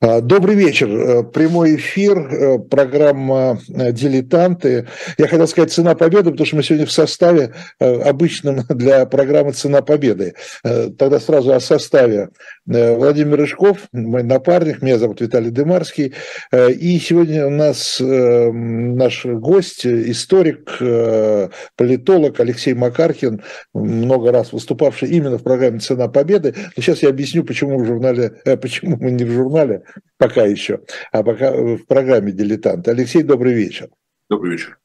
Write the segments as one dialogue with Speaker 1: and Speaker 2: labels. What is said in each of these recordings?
Speaker 1: А, добрый вечер. Э, прямой эфир, э, программа э, «Дилетанты». Я хотел сказать «Цена победы», потому что мы сегодня в составе обычном для программы «Цена победы». Тогда сразу о составе. Владимир Рыжков, мой напарник, меня зовут Виталий Дымарский. И сегодня у нас наш гость, историк, политолог Алексей Макаркин, много раз выступавший именно в программе «Цена победы». Но сейчас я объясню, почему, в журнале, почему мы не в журнале, пока еще, а пока в программе «Дилетант». Алексей, добрый вечер.
Speaker 2: Добрый вечер.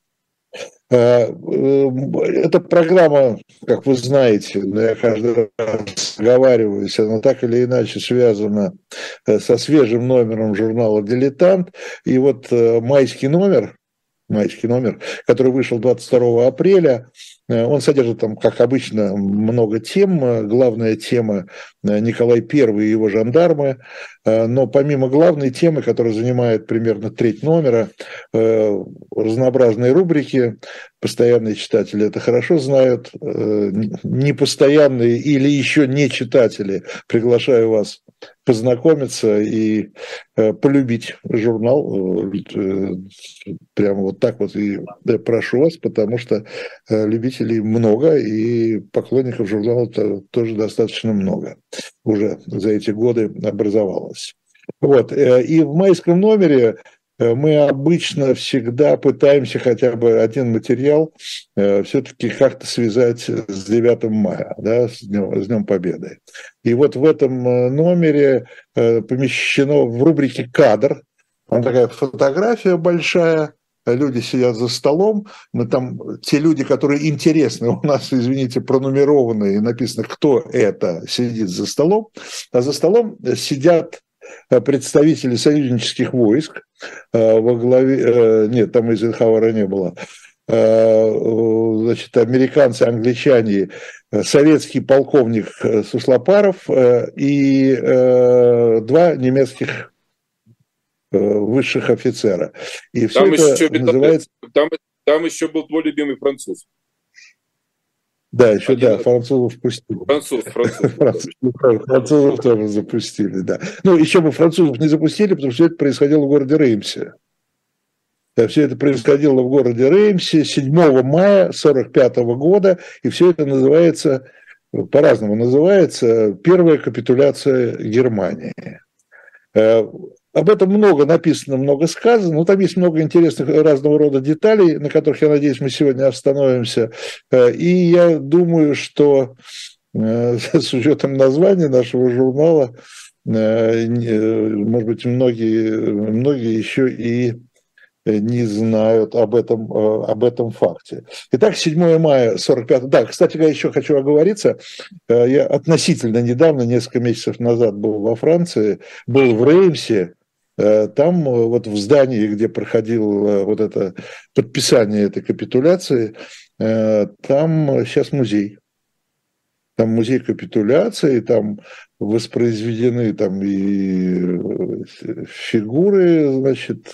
Speaker 1: А, э, эта программа, как вы знаете, я каждый раз оговариваюсь, она так или иначе связана э, со свежим номером журнала «Дилетант». И вот э, майский номер, майский номер, который вышел 22 апреля, Э, он содержит там, как обычно, много тем. Главная тема э, Николай I и его жандармы. Э, но помимо главной темы, которая занимает примерно треть номера, разнообразные рубрики, постоянные читатели это хорошо знают, непостоянные или еще не читатели, приглашаю вас познакомиться и полюбить журнал. Прямо вот так вот. И прошу вас, потому что любить читателей много, и поклонников журнала -то тоже достаточно много уже за эти годы образовалось. Вот. Э, и в майском номере э, мы обычно всегда пытаемся хотя бы один материал э, все-таки как-то связать с 9 мая, да, с Днем, с Днем Победы. И вот в этом номере помещено в рубрике «Кадр», там такая фотография большая, люди сидят за столом, мы там, те люди, которые интересны, у нас, извините, пронумерованы и написано, кто это сидит за столом, а за столом сидят э, представители союзнических войск э, во главе, э, нет, там Эйзенхауэра не было, значит, американцы, англичане, советский полковник Суслопаров и два немецких высших офицера. И все там это еще, называется...
Speaker 2: Там, там еще был твой любимый француз.
Speaker 1: Да, еще, Один... да, французов пустили.
Speaker 2: Француз,
Speaker 1: француз. Французов тоже запустили, да. Ну, еще бы французов не запустили, потому что это происходило в городе Реймсе. Да, все это происходило в городе Реймсе 7 мая 1945 года, и все это называется, по-разному называется, первая капитуляция Германии. Э, об этом много написано, много сказано, но там есть много интересных разного рода деталей, на которых, я надеюсь, мы сегодня остановимся. Э, и я думаю, что э, с учетом названия нашего журнала, может быть, многие, многие еще и не знают об этом, об этом факте. Итак, 7 мая 45 Да, кстати, я еще хочу оговориться. Я относительно недавно, несколько месяцев назад был во Франции, был в Реймсе, Э, там э, вот в здании, где проходило вот это подписание этой капитуляции, э, там сейчас музей. Там музей капитуляции, там воспроизведены там и фигуры, значит,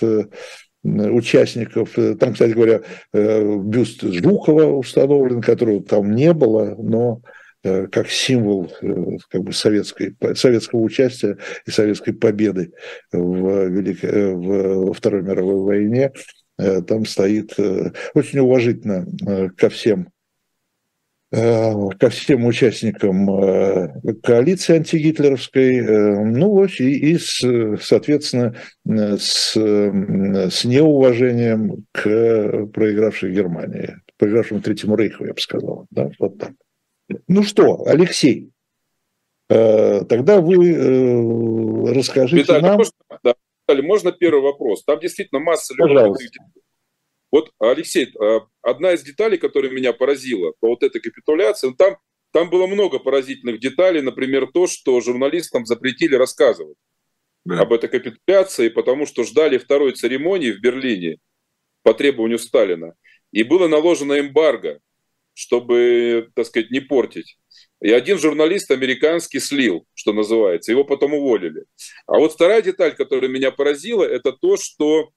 Speaker 1: участников. Там, кстати говоря, бюст Жукова установлен, которого там не было, но Э, как символ э, как бы советской, советского участия и советской победы в, Велик... Э, в Второй мировой войне. Там стоит очень уважительно ко всем ко всем участникам коалиции антигитлеровской, ну и, и с, соответственно с, с неуважением к проигравшей Германии, проигравшему Третьему Рейху, я бы сказал, да, вот так. Ну что, Алексей, э, тогда вы э, расскажите Виталий, нам...
Speaker 2: Можно, да, можно первый вопрос? Там действительно масса любопытных Вот, Алексей, э, одна из деталей, которая меня поразила по вот этой капитуляции, ну, там, там было много поразительных деталей, например, то, что журналистам запретили рассказывать да. об этой капитуляции, потому что ждали второй церемонии в Берлине по требованию Сталина. И было наложено эмбарго чтобы, так сказать, не портить. И один журналист американский слил, что называется, его потом уволили. А вот вторая деталь, которая меня поразила, это то, что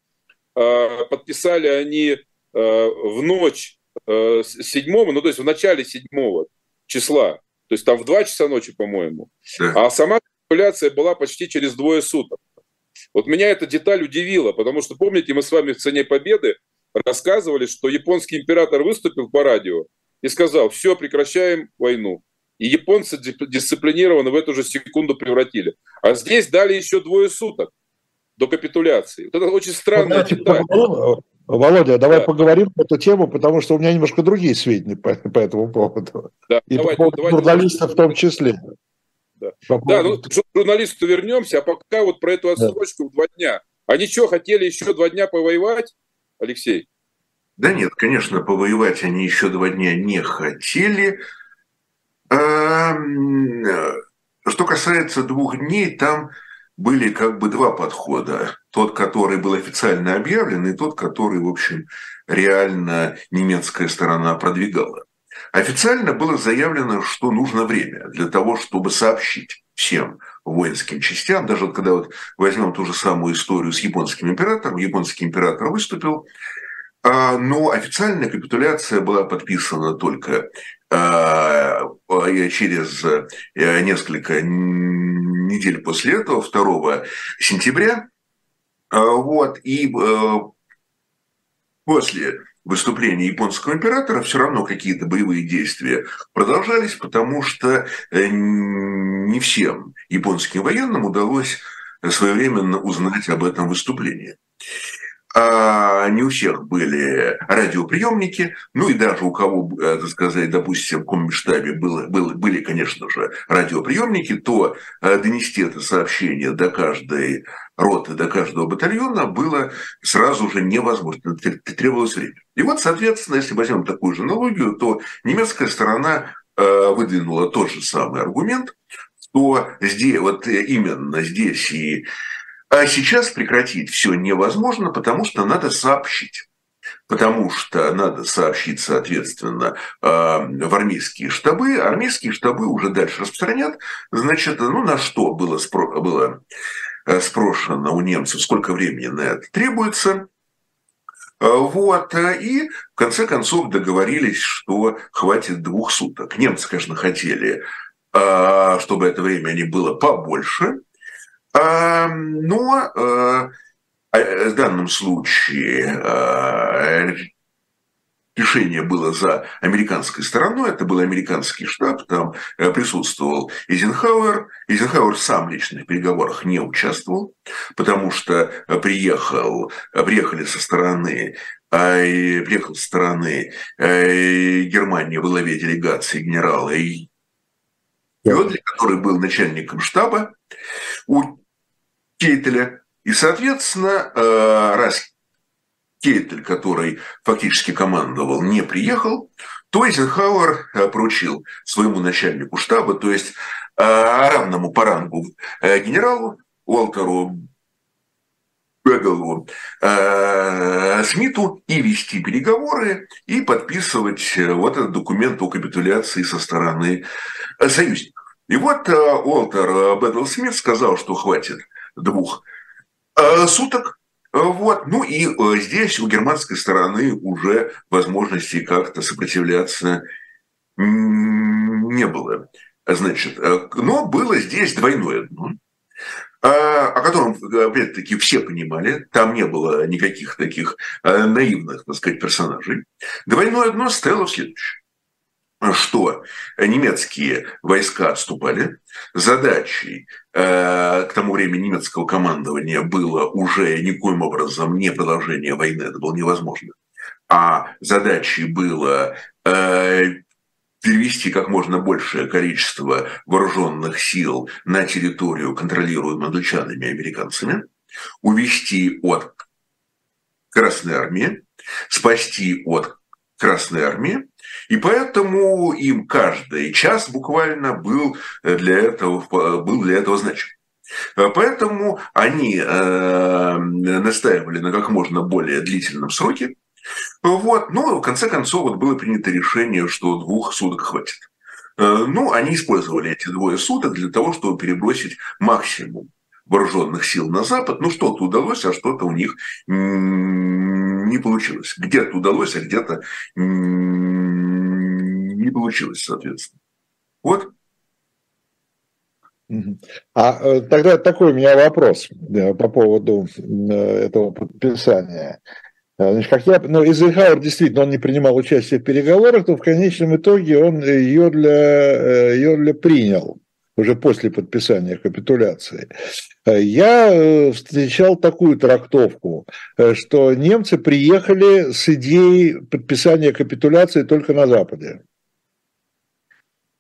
Speaker 2: э, подписали они э, в ночь э, седьмого, ну то есть в начале седьмого числа, то есть там в два часа ночи, по-моему. А сама капитуляция была почти через двое суток. Вот меня эта деталь удивила, потому что, помните, мы с вами в «Цене победы» рассказывали, что японский император выступил по радио и сказал, все, прекращаем войну. И японцы дисциплинированно в эту же секунду превратили. А здесь дали еще двое суток до капитуляции. Вот это очень странная деталь.
Speaker 1: Володя, давай да. поговорим по эту тему, потому что у меня немножко другие сведения по, по этому поводу. Да, И давайте, по поводу давайте, журналистов в том числе.
Speaker 2: Да, по поводу... да ну, к журналисту вернемся, а пока вот про эту отсрочку да. в два дня. Они что, хотели еще два дня повоевать, Алексей?
Speaker 3: Да нет, конечно, повоевать они еще два дня не хотели. А, что касается двух дней, там были как бы два подхода. Тот, который был официально объявлен, и тот, который, в общем, реально немецкая сторона продвигала. Официально было заявлено, что нужно время для того, чтобы сообщить всем воинским частям. Даже вот когда вот возьмем ту же самую историю с японским императором, японский император выступил, но официальная капитуляция была подписана только а, через э, несколько недель после этого, 2 сентября. А, вот, и э, после выступления японского императора все равно какие-то боевые действия продолжались, потому что э, не всем японским военным удалось своевременно узнать об этом выступлении а не у всех были радиоприемники, ну и даже у кого, э, так сказать, допустим, в комштабе было, было, были, конечно же, радиоприемники, то э, донести это сообщение до каждой роты, до каждого батальона было сразу же невозможно, требовалось время. И вот, соответственно, если возьмем такую же аналогию, то немецкая сторона э, выдвинула тот же самый аргумент, что здесь, вот именно здесь и а сейчас прекратить все невозможно, потому что надо сообщить. Потому что надо сообщить, соответственно, а, в армейские штабы. Армейские штабы уже дальше распространят. Значит, ну на что было, спро- было э, спрошено у немцев, сколько времени на это требуется. А, вот. И в конце концов договорились, что хватит двух суток. Немцы, конечно, хотели, а, чтобы это время они было побольше – но э, э, в данном случае э, решение было за американской стороной, это был американский штаб, там присутствовал Эйзенхауэр. Эйзенхауэр сам лично в переговорах не участвовал, потому что приехал, приехали со стороны приехал со стороны Германии в главе делегации генерала Йодли, который был начальником штаба. У Кейтеля. И, соответственно, э, раз Кейтель, который фактически командовал, не приехал, то Эйзенхауэр э, поручил своему начальнику штаба, то есть э, равному по рангу генералу Уолтеру Бегалу Смиту и вести переговоры и подписывать вот этот документ о капитуляции со стороны союзников. И вот Уолтер Бэдл Смит сказал, что хватит двух э, суток. Вот. Ну и э, здесь у германской стороны уже возможности как-то сопротивляться не было. Значит, э, но было здесь двойное дно, о котором, опять-таки, все понимали, там не было никаких таких наивных, так сказать, персонажей. Двойное дно стояло в следующем что немецкие войска отступали. Задачей к тому времени немецкого командования было уже никоим образом не продолжение войны, это было невозможно. А задачей было э, перевести как можно большее количество вооруженных сил на территорию, контролируемую англичанами и американцами, увести от Красной Армии, спасти от Красной Армии, и поэтому им каждый час буквально был для этого, был для этого значим. Поэтому они э, настаивали на как можно более длительном сроке. Вот. Но в конце концов вот было принято решение, что двух суток хватит. Э, ну, они использовали эти двое суток для того, чтобы перебросить максимум вооруженных сил на Запад. Ну, что-то удалось, а что-то у них не получилось. Где-то удалось, а где-то не получилось, соответственно. Вот.
Speaker 1: А э, тогда такой у меня вопрос э, по поводу э, этого подписания. Значит, как я, ну, Эйзенхауэр действительно, он не принимал участие в переговорах, то в конечном итоге он ее для, ее для принял уже после подписания капитуляции. Я встречал такую трактовку, что немцы приехали с идеей подписания капитуляции только на Западе.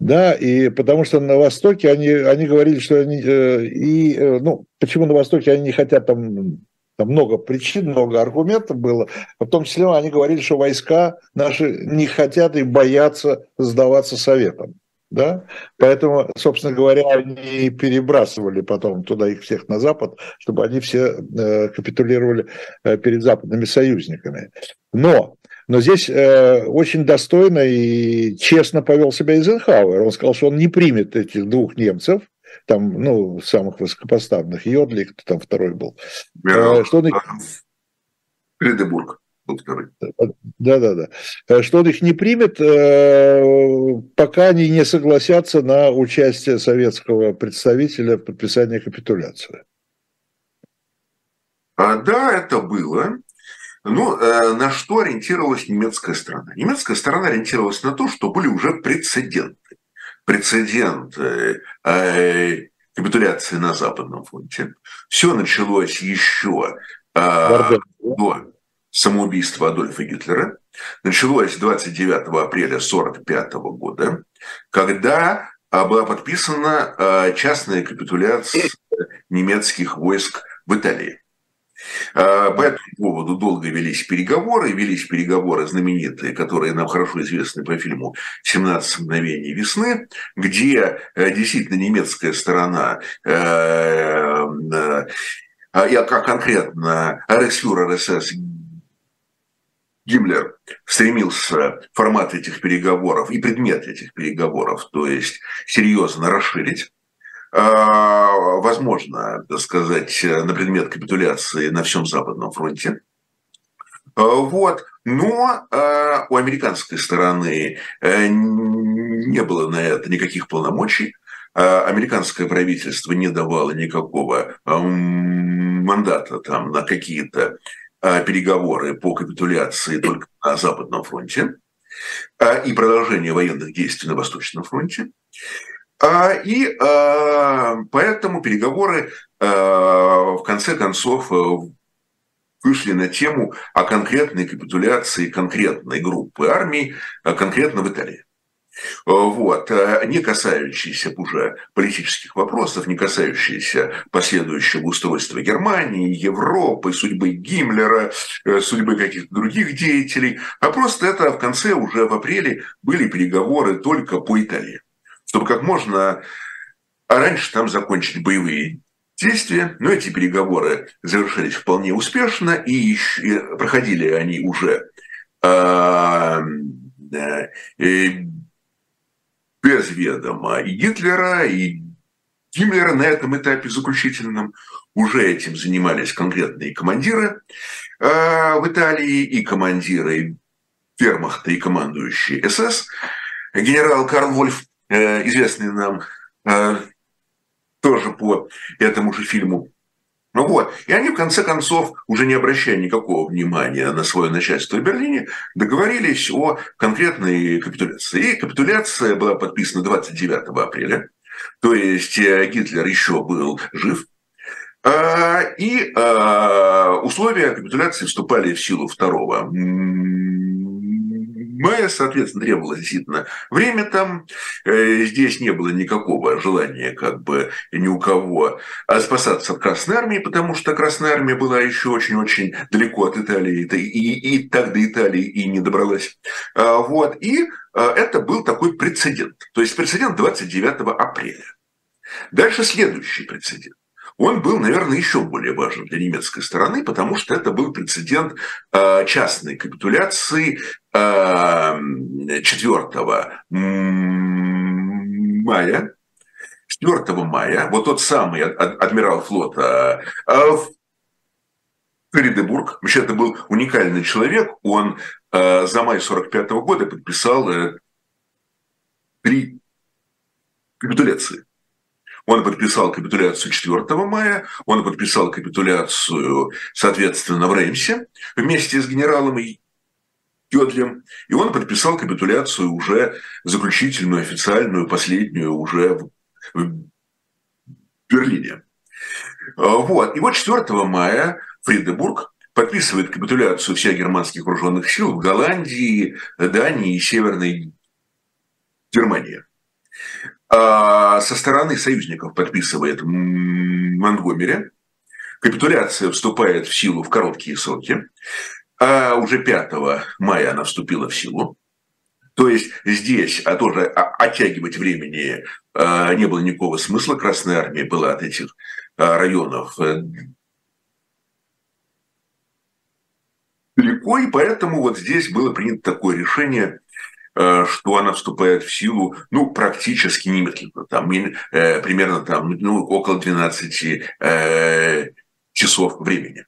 Speaker 1: Да, и потому что на Востоке они, они говорили, что они, э, и, э, ну, почему на Востоке они не хотят там, там много причин, много аргументов было, в том числе они говорили, что войска наши не хотят и боятся сдаваться советам. Да? Поэтому, собственно говоря, они перебрасывали потом туда их всех на Запад, чтобы они все э, капитулировали э, перед западными союзниками. Но но здесь э, очень достойно и честно повел себя Эйзенхауэр. Он сказал, что он не примет этих двух немцев, там, ну, самых высокопоставленных, Йодли, кто там второй был.
Speaker 3: Э, что он их... Был второй.
Speaker 1: Да-да-да. Э, что он их не примет, э, пока они не согласятся на участие советского представителя в подписании капитуляции.
Speaker 3: А, да, это было. Ну, э, на что ориентировалась немецкая сторона? Немецкая сторона ориентировалась на то, что были уже прецеденты. Прецедент э, э, капитуляции на Западном фронте. Все началось еще э, до самоубийства Адольфа Гитлера. Началось 29 апреля 1945 года, когда была подписана частная капитуляция немецких войск в Италии. А, по этому поводу долго велись переговоры, велись переговоры знаменитые, которые нам хорошо известны по фильму «17 мгновений весны», где э, действительно немецкая сторона э, э, я как конкретно Рейхсфюрер СС Гиммлер стремился формат этих переговоров и предмет этих переговоров, то есть серьезно расширить а, возможно, так сказать, на предмет капитуляции на всем Западном фронте. А, вот. Но э, у американской стороны э, не было на это никаких полномочий. Американское правительство не давало никакого мандата там, на какие-то переговоры по капитуляции только на Западном фронте э, и продолжение военных действий на Восточном фронте. А, и а, поэтому переговоры а, в конце концов э, вышли на тему о конкретной капитуляции конкретной группы армий, конкретно в Италии. Вот, не касающиеся уже политических вопросов, не касающиеся последующего устройства Германии, Европы, судьбы Гиммлера, э, судьбы каких-то других деятелей, а просто это в конце, уже в апреле, были переговоры только по Италии чтобы как можно раньше там закончить боевые действия. Но эти переговоры завершились вполне успешно, и, проходили они уже э, э, без ведома и Гитлера, и Гиммлера на этом этапе заключительном. Уже этим занимались конкретные командиры э, в Италии, и командиры вермахта, и командующие СС. Генерал Карл Вольф Э, известный нам э, тоже по этому же фильму. Ну вот, и они в конце концов, уже не обращая никакого внимания на свое начальство в Берлине, договорились о конкретной капитуляции. И капитуляция была подписана 29 апреля, то есть э, Гитлер еще был жив, а, и условия капитуляции вступали в силу 2 мая, соответственно, требовалось действительно время там. Э, здесь не было никакого желания как бы ни у кого а спасаться от Красной Армии, потому что Красная Армия была еще очень-очень далеко от Италии, и, и так до Италии и не добралась. А, вот. И а, это был такой прецедент. То есть прецедент 29 апреля. Дальше следующий прецедент он был, наверное, еще более важен для немецкой стороны, потому что это был прецедент э, частной капитуляции 4 э, мая. 4 мая, вот тот самый адмирал флота э, Фридебург, вообще это был уникальный человек, он за май 45 года подписал три капитуляции. Он подписал капитуляцию 4 мая, он подписал капитуляцию, соответственно, в Реймсе вместе с генералом Йодлем, и он подписал капитуляцию уже заключительную, официальную, последнюю уже в Берлине. А, вот. И вот 4 мая Фридебург подписывает капитуляцию всех германских вооруженных сил в Голландии, Дании и Северной Германии. А со стороны союзников подписывает Монтгомери. Капитуляция вступает в силу в короткие сроки. А уже 5 мая она вступила в силу. То есть здесь а тоже оттягивать времени а, не было никакого смысла. Красная армия была от этих а, районов э, далеко, и поэтому вот здесь было принято такое решение, что она вступает в силу, ну, практически немедленно, там, э, примерно там, ну, около 12 часов времени.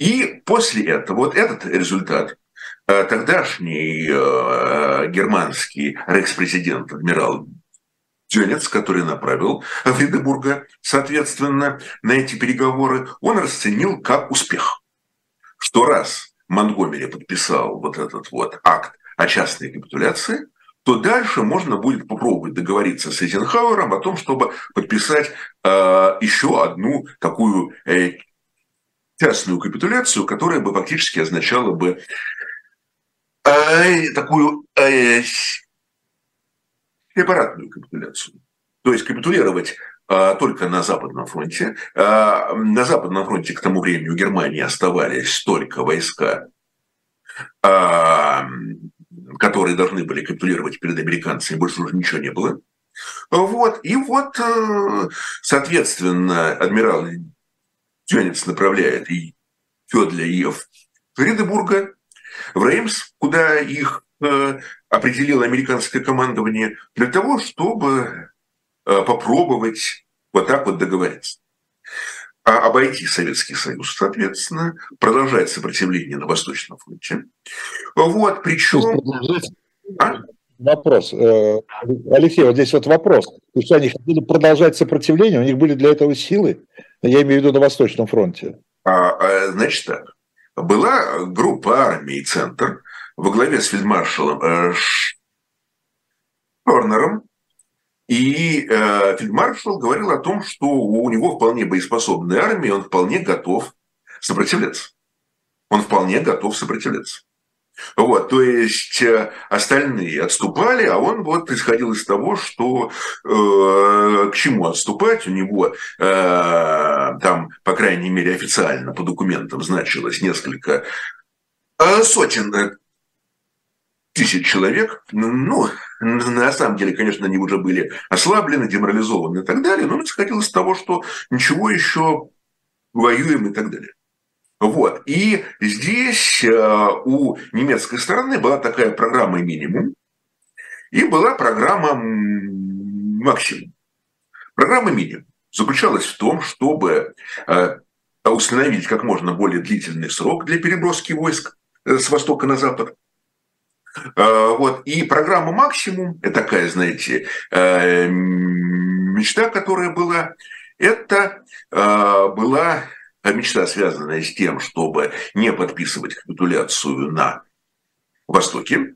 Speaker 3: И после этого, вот этот результат, э, тогдашний э, германский рейхспрезидент адмирал Дёнец, который направил Фридебурга, соответственно, на эти переговоры, он расценил как успех. Что раз Монтгомери подписал вот этот вот акт о частной капитуляции, то дальше можно будет попробовать договориться с Эйзенхауэром о том, чтобы подписать э, еще одну такую э, частную капитуляцию, которая бы фактически означала бы э, такую э, сепаратную капитуляцию. То есть капитулировать э, только на Западном фронте. Э, на Западном фронте к тому времени у Германии оставались только войска, э, которые должны были капитулировать перед американцами, больше уже ничего не было. Вот. И вот, э, соответственно, адмирал Тюнец направляет и Федля и Фридебурга в Реймс, куда их э, определило американское командование, для того, чтобы э, попробовать вот так вот договориться. А обойти Советский Союз, соответственно, продолжать сопротивление на Восточном фронте. Вот, причем...
Speaker 1: А? Вопрос. Э, Алексей, вот здесь вот вопрос. То есть они хотели продолжать сопротивление, у них были для этого силы? Я имею в виду на Восточном фронте.
Speaker 3: А, а, значит так. Была группа армий «Центр» во главе с фельдмаршалом э, Шорнером, и э, фельдмаршал говорил о том, что у него вполне боеспособная армия, он вполне готов сопротивляться. Он вполне готов сопротивляться. Вот, то есть э, остальные отступали, а он вот исходил из того, что э, к чему отступать. У него э, там, по крайней мере, официально по документам значилось несколько э, сотен э, тысяч человек. Ну, на самом деле, конечно, они уже были ослаблены, деморализованы и так далее, но он исходил из того, что ничего еще воюем и так далее. Вот. И здесь э, у немецкой стороны была такая программа минимум и была программа максимум. Программа минимум заключалась в том, чтобы э, установить как можно более длительный срок для переброски войск э, с востока на запад. Вот. И программа максимум, это такая, знаете, мечта, которая была, это была а мечта, связанная с тем, чтобы не подписывать капитуляцию на Востоке,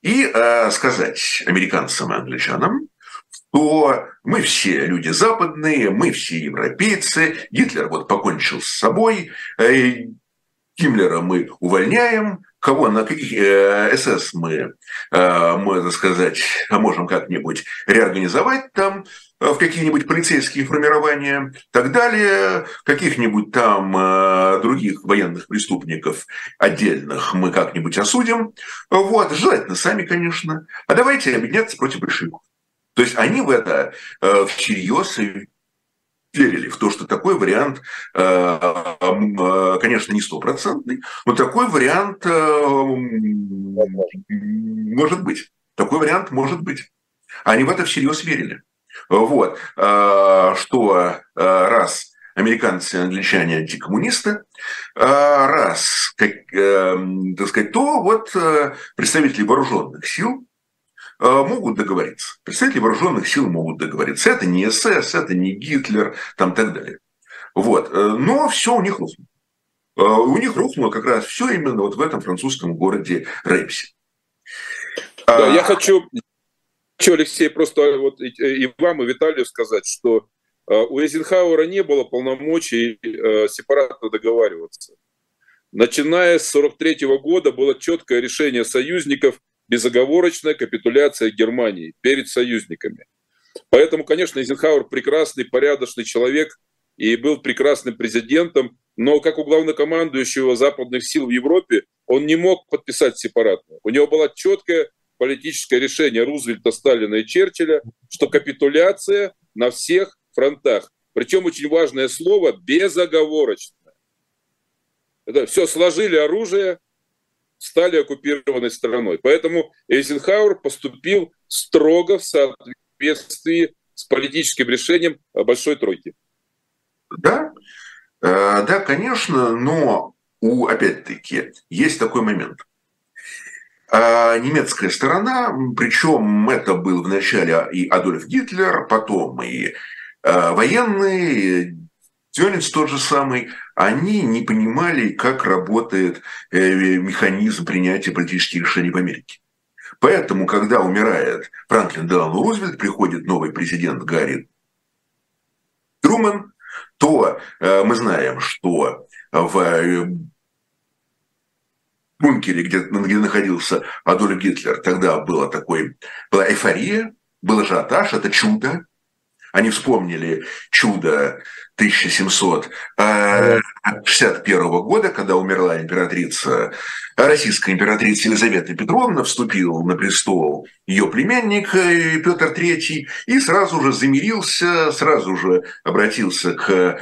Speaker 3: и э, сказать американцам и англичанам, что мы все люди западные, мы все европейцы, Гитлер вот покончил с собой, э, Гиммлера мы увольняем, кого на каких э, СС мы, э, можно сказать, можем как-нибудь реорганизовать там, Э, в какие-нибудь полицейские формирования так далее, каких-нибудь там э, других военных преступников отдельных мы как-нибудь осудим. Вот, желательно сами, конечно. А давайте объединяться против большевиков. То есть они в это э, всерьез верили в то, что такой вариант, э, э, конечно, не стопроцентный, но такой вариант э, может быть. Такой вариант может быть. Они в это всерьез верили. Вот. Что раз американцы и англичане антикоммунисты, раз, как, так сказать, то вот представители вооруженных сил могут договориться. Представители вооруженных сил могут договориться. Это не СС, это не Гитлер, там так далее. Вот. Но все у них рухнуло. У них рухнуло как раз все именно вот в этом французском городе Рейпсе.
Speaker 2: Да, а... я хочу, хочу, Алексей, просто вот и вам, и Виталию сказать, что у Эйзенхауэра не было полномочий сепаратно договариваться. Начиная с 1943 года было четкое решение союзников безоговорочная капитуляция Германии перед союзниками. Поэтому, конечно, Эйзенхауэр прекрасный, порядочный человек и был прекрасным президентом, но как у главнокомандующего западных сил в Европе он не мог подписать сепаратно. У него было четкое политическое решение Рузвельта, Сталина и Черчилля, что капитуляция на всех фронтах. Причем очень важное слово – безоговорочно. Это все сложили оружие, стали оккупированной страной. Поэтому Эйзенхауэр поступил строго в соответствии с политическим решением Большой Тройки.
Speaker 3: Да, э, да, конечно, но у, опять-таки, есть такой момент. А немецкая сторона, причем это был вначале и Адольф Гитлер, потом и э, военные, Тёнец тот же самый, они не понимали, как работает э, механизм принятия политических решений в Америке. Поэтому, когда умирает Франклин Делану Рузвельт, приходит новый президент Гарри Трумэн, то э, мы знаем, что в э, бункере, где, где находился Адольф Гитлер, тогда была, такой, была эйфория, был ажиотаж, это чудо. Они вспомнили чудо 1761 года, когда умерла императрица, российская императрица Елизавета Петровна, вступил на престол ее племянник э, Петр III и сразу же замирился, сразу же обратился к э,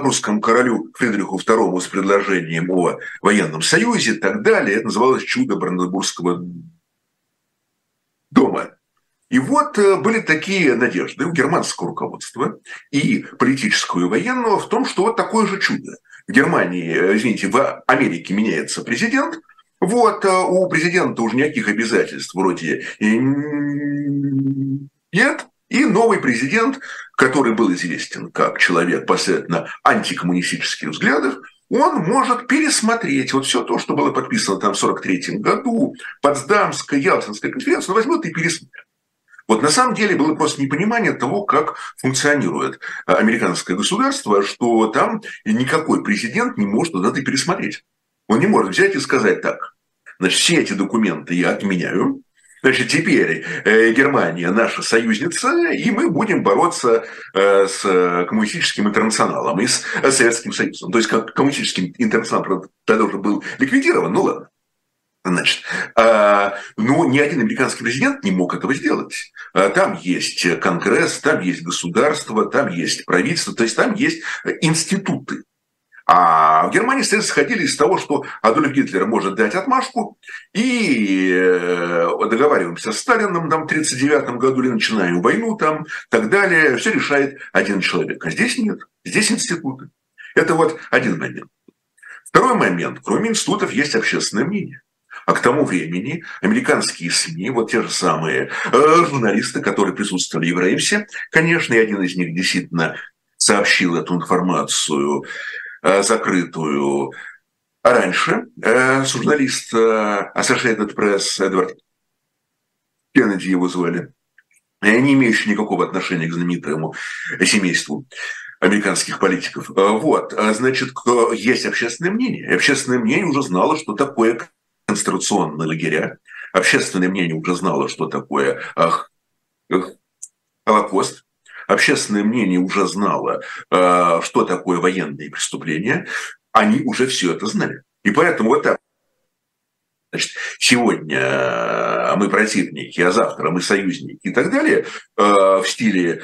Speaker 3: русскому королю Фридриху II с предложением о военном союзе и так далее. Это называлось чудо Бранденбургского дома. И вот э, были такие надежды у германского руководства и политического и военного в том, что вот такое же чудо. В Германии, э, извините, в Америке меняется президент, вот э, у президента уже никаких обязательств вроде нет, и новый президент, который был известен как человек последовательно антикоммунистических взглядов, он может пересмотреть вот все то, что было подписано там в 1943 году, Потсдамская, Ялтинская конференция, он возьмет и пересмотрит. Вот на самом деле было просто непонимание того, как функционирует э, американское государство, что там никакой президент не может вот это пересмотреть. Он не может взять и сказать так. Значит, все эти документы я отменяю, Значит, теперь э, Германия наша союзница, и мы будем бороться э, с коммунистическим интернационалом и с Советским Союзом. То есть, как коммунистический интернационал тогда уже был ликвидирован, ну ладно. Значит, ну, ни один американский президент не мог этого сделать. А, там есть Конгресс, там есть государство, там есть правительство, то есть там есть институты. А в Германии, соответственно, сходили из того, что Адольф Гитлер может дать отмашку, и э, договариваемся с Сталином там, в 1939 году или начинаем войну там, так далее. Все решает один человек. А здесь нет. Здесь институты. Это вот один момент. Второй момент. Кроме институтов есть общественное мнение. А к тому времени американские СМИ, вот те же самые э, журналисты, которые присутствовали в Реймсе, конечно, и один из них действительно сообщил эту информацию э, закрытую раньше. Э, журналист Associated Press Эдвард Кеннеди его звали, не имеющий никакого отношения к знаменитому семейству американских политиков. Вот, значит, есть общественное мнение. Общественное мнение уже знало, что такое концентрационные лагеря. Общественное мнение уже знало, что такое ах, ах, Холокост. Общественное мнение уже знало, э, что такое военные преступления. Они уже все это знали. И поэтому вот так. Значит, сегодня э, мы противники, а завтра мы союзники и так далее э, в стиле,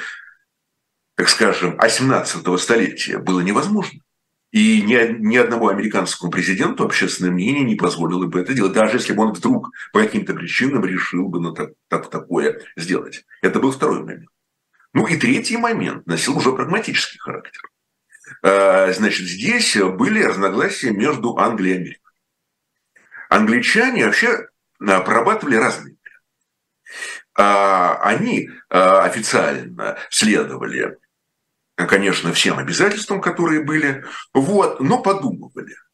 Speaker 3: так скажем, 18 столетия было невозможно. И ни, ни одного американскому президенту общественное мнение не позволило бы это делать, даже если бы он вдруг по каким-то причинам решил бы на так, так, такое сделать. Это был второй момент. Ну и третий момент носил уже прагматический характер. А, значит, здесь были разногласия между Англией и Америкой. Англичане вообще а, прорабатывали разные они официально следовали, конечно, всем обязательствам, которые были, вот, но подумывали –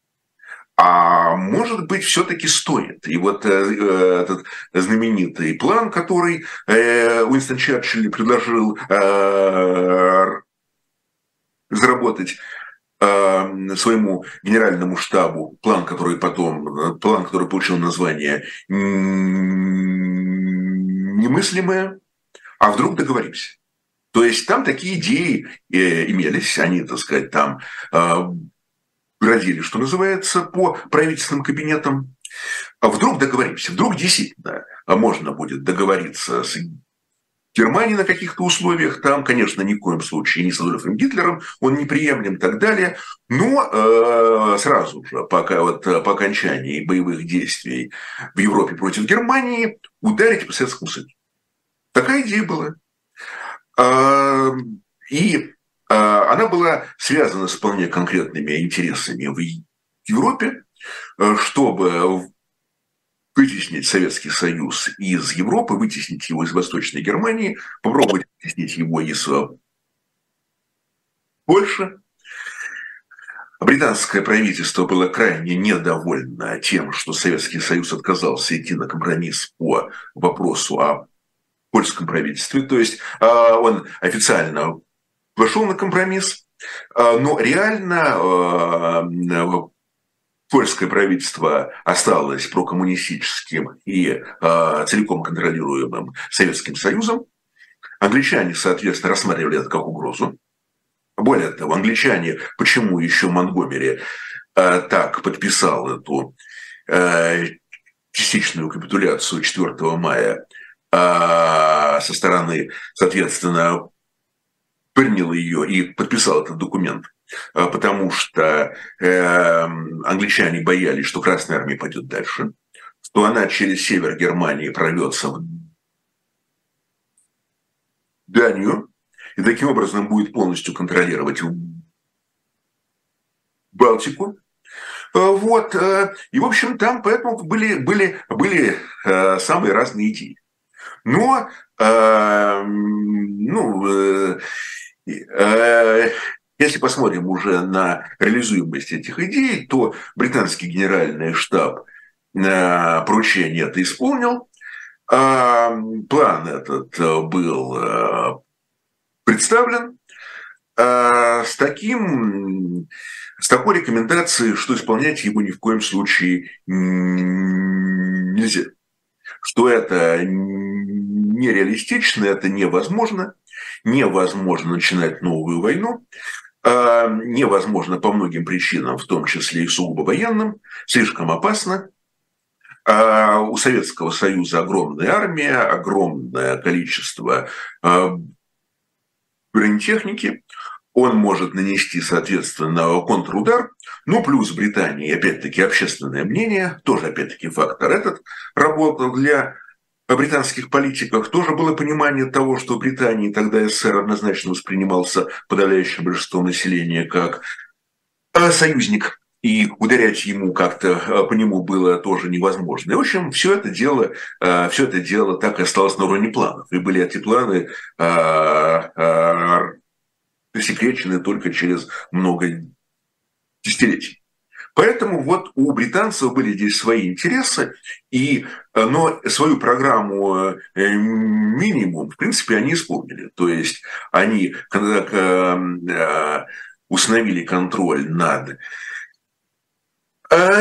Speaker 3: а может быть, все-таки стоит. И вот э, э, этот знаменитый план, который э, Уинстон Черчилль предложил э, разработать э, своему генеральному штабу, план, который потом, план, который получил название «Немыслимое», а вдруг договоримся. То есть там такие идеи э, имелись, они, так сказать, там э, грозили, что называется, по правительственным кабинетам. А вдруг договоримся, вдруг действительно можно будет договориться с Германией на каких-то условиях, там, конечно, ни в коем случае не с Адольфом Гитлером, он неприемлем и так далее, но э, сразу же, пока, вот, по окончании боевых действий в Европе против Германии, ударить по Советскому Союзу. Такая идея была. Э, и а, она была связана с вполне конкретными интересами в Европе, э, чтобы вытеснить Советский Союз из Европы, вытеснить его из Восточной Германии, попробовать вытеснить его из э, Польши. Британское правительство было крайне недовольно тем, что Советский Союз отказался идти на компромисс по вопросу о польском правительстве. То есть а, он официально пошел на компромисс, а, но реально а, польское правительство осталось прокоммунистическим и целиком контролируемым Советским Союзом. Англичане, соответственно, рассматривали это как угрозу. Более того, англичане, почему еще Монгомери так подписал эту частичную капитуляцию 4 мая со стороны, соответственно, принял ее и подписал этот документ, а, потому что э, англичане боялись, что Красная Армия пойдет дальше, что она через север Германии прорвется в Данию и таким образом будет полностью контролировать Балтику. А, вот. Э, и, в общем, там поэтому были, были, были э, самые разные идеи. Но, э, ну, Э, если посмотрим уже на реализуемость этих идей, то британский генеральный штаб э, поручение это исполнил. А, план этот э, был представлен с таким с такой рекомендацией, что исполнять его ни в коем случае нельзя. Что это нереалистично, это невозможно – невозможно начинать новую войну, а, невозможно по многим причинам, в том числе и сугубо военным, слишком опасно. А, у Советского Союза огромная армия, огромное количество а, бронетехники, он может нанести, соответственно, контрудар, ну, плюс Британия, опять-таки, общественное мнение, тоже, опять-таки, фактор этот работал для британских политиках тоже было понимание того, что в Британии тогда СССР однозначно воспринимался подавляющим большинством населения как э, союзник, и ударять ему как-то э, по нему было тоже невозможно. И, в общем, все это дело, э, все это дело так и осталось на уровне планов. И были эти планы засекречены только через много десятилетий. Поэтому вот у британцев были здесь свои интересы, и, э, но свою программу э, минимум, в принципе, они исполнили. То есть они э, установили контроль над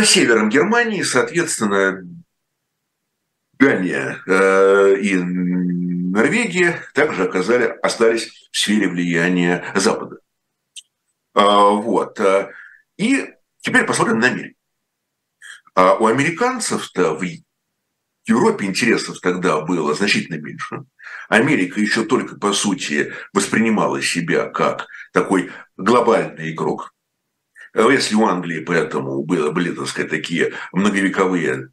Speaker 3: севером Германии, соответственно, Дания и Норвегия также оказали, остались в сфере влияния Запада. Вот. И Теперь посмотрим на Америку. А у американцев-то в Европе интересов тогда было значительно меньше. Америка еще только, по сути, воспринимала себя как такой глобальный игрок. Если у Англии поэтому было, были, так сказать, такие многовековые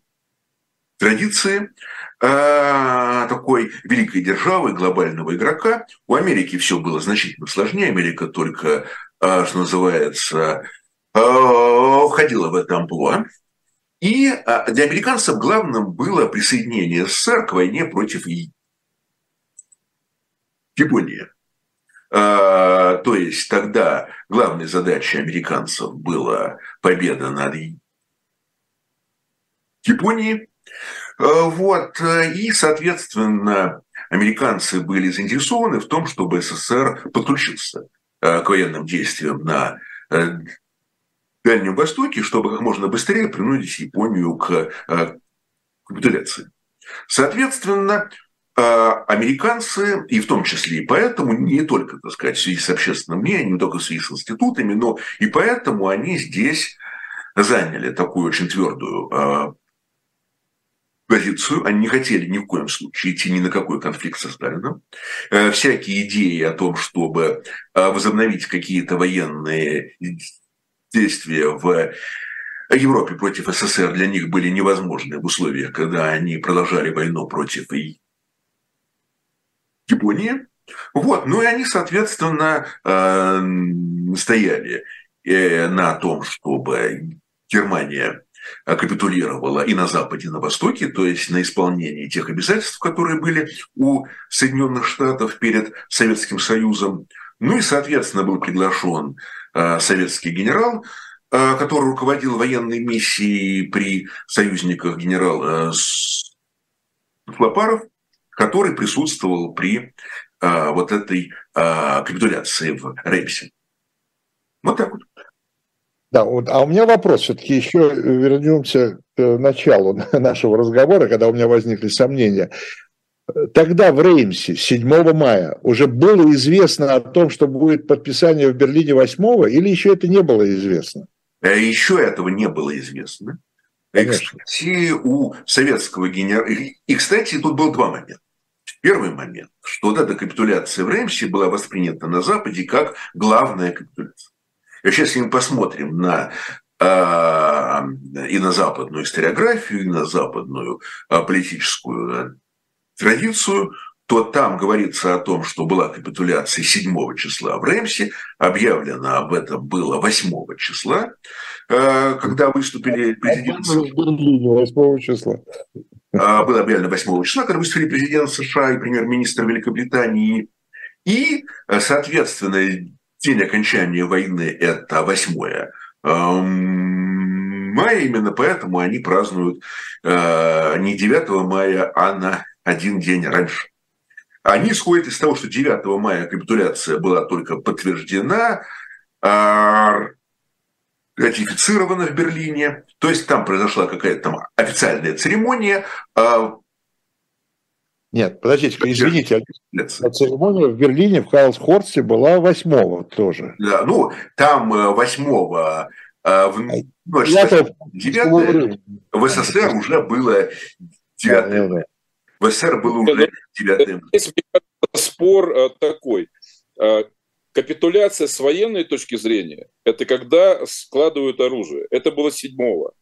Speaker 3: традиции а, такой великой державы, глобального игрока, у Америки все было значительно сложнее. Америка только, а, что называется, Э, входила в это амплуа. И для американцев главным было присоединение СССР к войне против Японии. А, то есть тогда главной задачей американцев была победа над Японией. А, вот. И, соответственно, американцы были заинтересованы в том, чтобы СССР подключился а, к военным действиям на э, Дальнем Востоке, чтобы как можно быстрее принудить Японию к капитуляции. Соответственно, американцы, и в том числе и поэтому, не только, так сказать, в связи с общественным мнением, не только в связи с институтами, но и поэтому они здесь заняли такую очень твердую позицию. Они не хотели ни в коем случае идти ни на какой конфликт со Сталином. Э, всякие идеи о том, чтобы а, возобновить какие-то военные действия в Европе против СССР для них были невозможны в условиях, когда они продолжали войну против Японии. Вот, ну и они, соответственно, э, стояли э, на том, чтобы Германия капитулировала и на Западе, и на Востоке, то есть на исполнении тех обязательств, которые были у Соединенных Штатов перед Советским Союзом. Ну и, соответственно, был приглашен э, советский генерал, который руководил военной миссией при союзниках генерал Флопаров, который присутствовал при вот этой капитуляции в Реймсе. Вот так вот.
Speaker 1: Да, вот, а у меня вопрос, все-таки еще вернемся к началу нашего разговора, когда у меня возникли сомнения. Тогда в Реймсе 7 мая уже было известно о том, что будет подписание в Берлине 8 или еще это не было известно?
Speaker 3: Э, еще этого не было известно. Конечно. И, кстати, у советского генерала... И, кстати, тут был два момента. Первый момент, что вот эта капитуляция в Реймсе была воспринята на Западе как главная капитуляция. Сейчас, если мы посмотрим на а, и на западную историографию, и на западную а, политическую традицию, то там говорится о том, что была капитуляция 7 числа в Реймсе, объявлено об этом было 8 числа, а, когда выступили президенты... В Берлине 8 числа. Было объявлено 8 числа, когда выступили президент США и премьер-министр Великобритании. И, э, соответственно, день окончания войны – это 8 мая, именно поэтому они празднуют э, не 9 мая, а на один день раньше. Они исходят из того, что 9 мая капитуляция была только подтверждена, а ратифицировано в Берлине, то есть там произошла какая-то там официальная церемония. А
Speaker 1: Нет, подождите, извините, а церемония в Берлине, в Карлсхорсте была 8 тоже.
Speaker 3: Да, ну, там 8 э, э, в ночь ну, 9 в СССР уже было 9 В СССР было уже 9
Speaker 2: Спор э, такой Капитуляция с военной точки зрения – это когда складывают оружие. Это было седьмого.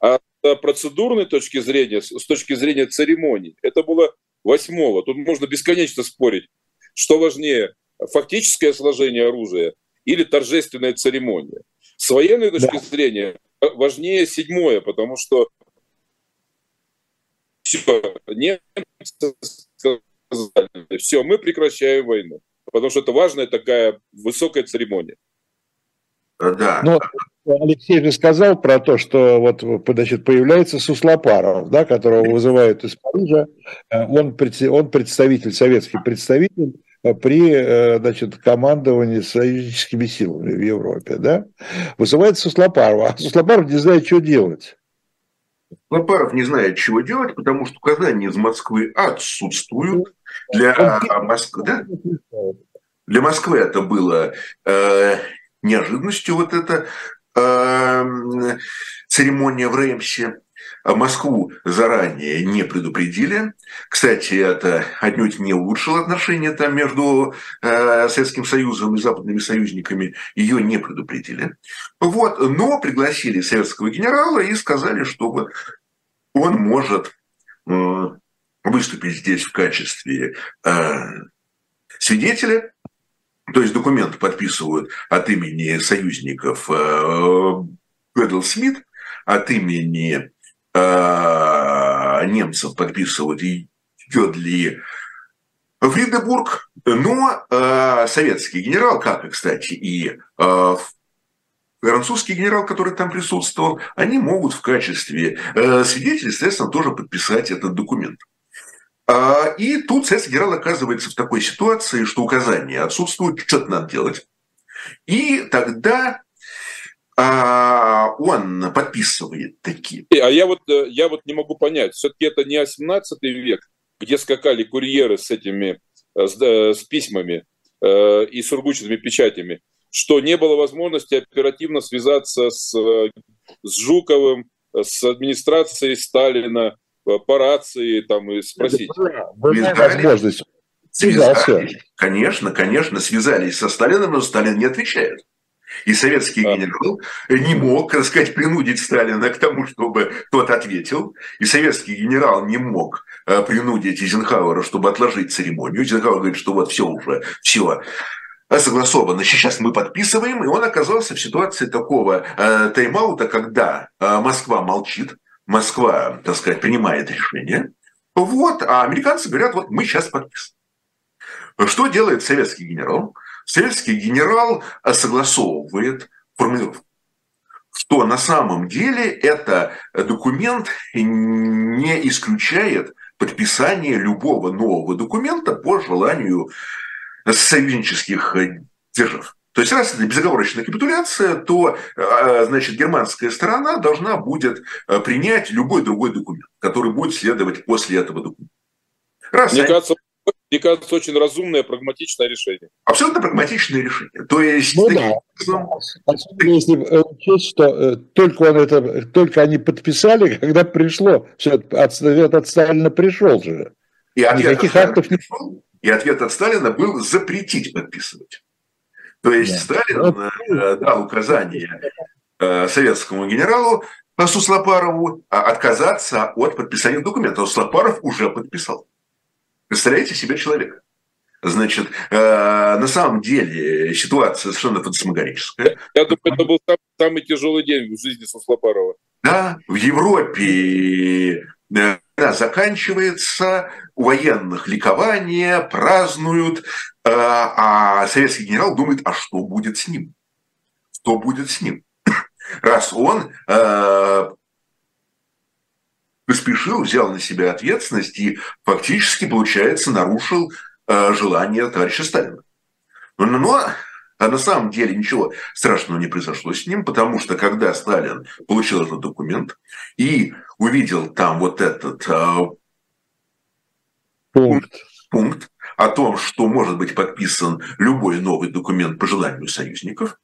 Speaker 2: А с процедурной точки зрения, с точки зрения церемоний, это было восьмого. Тут можно бесконечно спорить, что важнее – фактическое сложение оружия или торжественная церемония. С военной точки да. зрения важнее седьмое, потому что все, немцы сказали, все, мы прекращаем войну потому что это важная такая высокая церемония.
Speaker 1: Да. Ну, Алексей же сказал про то, что вот значит, появляется Суслопаров, да, которого вызывают из Парижа. Э, он, он представитель, советский представитель э, при э, значит, командовании союзническими силами в Европе. Да? Вызывает Суслопарова, а Суслопаров не знает, что делать.
Speaker 3: Лопаров не знает, чего делать, потому что указания из Москвы отсутствуют. Для Москвы, да? Для Москвы это было э, неожиданностью, вот эта э, церемония в Реймсе. А Москву заранее не предупредили. Кстати, это отнюдь не улучшило отношения там между э, Советским Союзом и западными союзниками. Ее не предупредили. Вот. Но пригласили советского генерала и сказали, что он может э, выступить здесь в качестве э, свидетеля. То есть документ подписывают от имени союзников э, Бэдл Смит, от имени э, немцев подписывают и Гёдли Фридебург, но э, советский генерал, как и, кстати, и э, французский генерал, который там присутствовал, они могут в качестве э, свидетелей, естественно, тоже подписать этот документ. А, и тут советский оказывается в такой ситуации, что указания отсутствуют, что-то надо делать. И тогда а, он подписывает такие.
Speaker 2: А я вот, э, я вот не могу понять, все-таки это не 18 век, где скакали курьеры с этими, э, с, э, с письмами э, и сургучными печатями, что не было возможности оперативно связаться с, с Жуковым, с администрацией Сталина, по рации там и спросить.
Speaker 3: Была возможность. Связались. Конечно, конечно, связались со Сталином, но Сталин не отвечает. И советский а. генерал не мог, так сказать, принудить Сталина к тому, чтобы тот ответил. И советский генерал не мог э, принудить Эйзенхауэра, чтобы отложить церемонию. Эйзенхауэр говорит, что вот все уже, все согласовано, сейчас мы подписываем, и он оказался в ситуации такого э, тайм-аута, когда э, Москва молчит, Москва, так сказать, принимает решение, вот, а американцы говорят, вот мы сейчас подписываем. Что делает советский генерал? Советский генерал согласовывает формулировку, что на самом деле это документ не исключает подписание любого нового документа по желанию союзнических держав. То есть, раз это безоговорочная капитуляция, то, а, значит, германская сторона должна будет а, принять любой другой документ, который будет следовать после этого документа.
Speaker 2: Раз Мне кажется, мне кажется, очень разумное, прагматичное решение.
Speaker 3: Абсолютно прагматичное решение. То есть,
Speaker 1: ну, да. Особенно если учесть, что э, только, он это, только они подписали, когда пришло, все, ответ от Сталина пришел же.
Speaker 3: И Никаких актов не. И ответ от Сталина был запретить подписывать. То есть да. Сталин э, дал указание э, советскому генералу Суслопарову а, отказаться от подписания документа. Суслопаров уже подписал. Представляете себе человека? Значит, э, на самом деле ситуация совершенно фантасмагорическая.
Speaker 2: Я думаю, это был самый, самый тяжелый день в жизни Суслопарова.
Speaker 3: Да, в Европе да, заканчивается, у военных ликование, празднуют, э, а советский генерал думает, а что будет с ним? Что будет с ним? Раз он э, поспешил, взял на себя ответственность и фактически, получается, нарушил э, желание товарища Сталина. Но, но а на самом деле ничего страшного не произошло с ним, потому что когда Сталин получил этот документ и увидел там вот этот э, пункт, пункт о том, что может быть подписан любой новый документ по желанию союзников,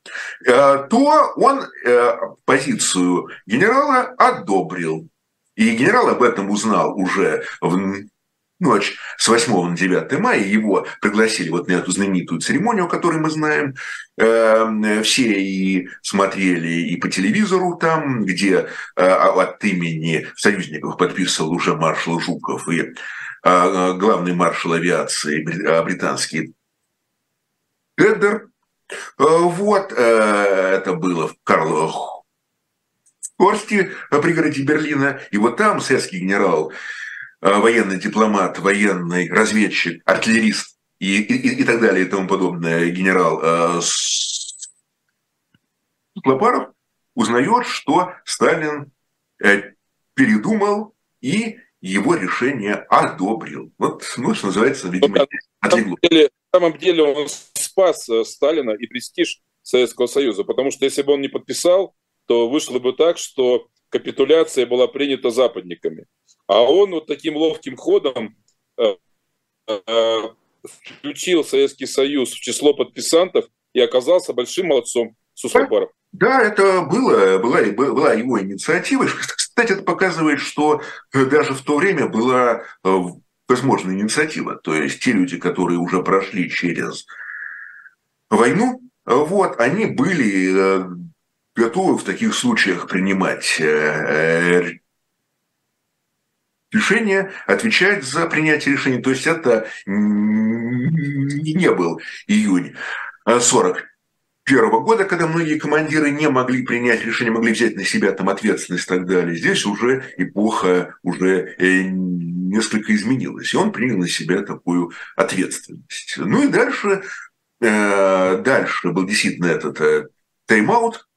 Speaker 3: э, то он э, позицию генерала одобрил. И генерал об этом узнал уже в ночь с 8 на 9 мая. Его пригласили вот на эту знаменитую церемонию, которую мы знаем. Эм, все и смотрели и по телевизору там, где э, от имени союзников подписывал уже маршал Жуков и э, главный маршал авиации э, британский Эддер. Вот, это было в Карловых Корсте, пригороде Берлина. И вот там советский генерал военный дипломат, военный разведчик, артиллерист и, и, и так далее и тому подобное генерал э, Клопаров узнает, что Сталин э, передумал и его решение одобрил. Вот, ну, что называется, видимо,
Speaker 2: на самом, деле, на самом деле он спас э, Сталина и престиж Советского Союза, потому что если бы он не подписал, то вышло бы так, что капитуляция была принята западниками. А он вот таким ловким ходом э, э, включил Советский Союз в число подписантов и оказался большим молодцом Суслопаров.
Speaker 3: Да, это было, была, была его инициатива. Кстати, это показывает, что даже в то время была э, возможная инициатива. То есть те люди, которые уже прошли через войну, вот, они были готовы в таких случаях принимать решение, отвечать за принятие решений. То есть это не был июнь 40 первого года, когда многие командиры не могли принять решение, могли взять на себя там ответственность и так далее. Здесь уже эпоха уже э, несколько изменилось, и он принял на себя такую ответственность. Ну и дальше, э, дальше был действительно этот тайм-аут.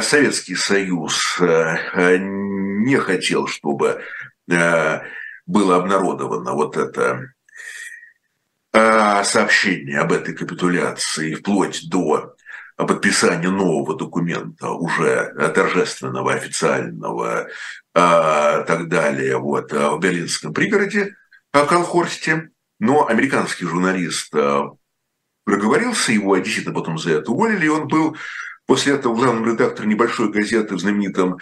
Speaker 3: Советский Союз не хотел, чтобы было обнародовано вот это сообщение об этой капитуляции вплоть до подписания нового документа, уже торжественного, официального, так далее, вот, в Берлинском пригороде, в Колхорсте. Но американский журналист проговорился, его действительно потом за это уволили, и он был после этого главным редактором небольшой газеты в знаменитом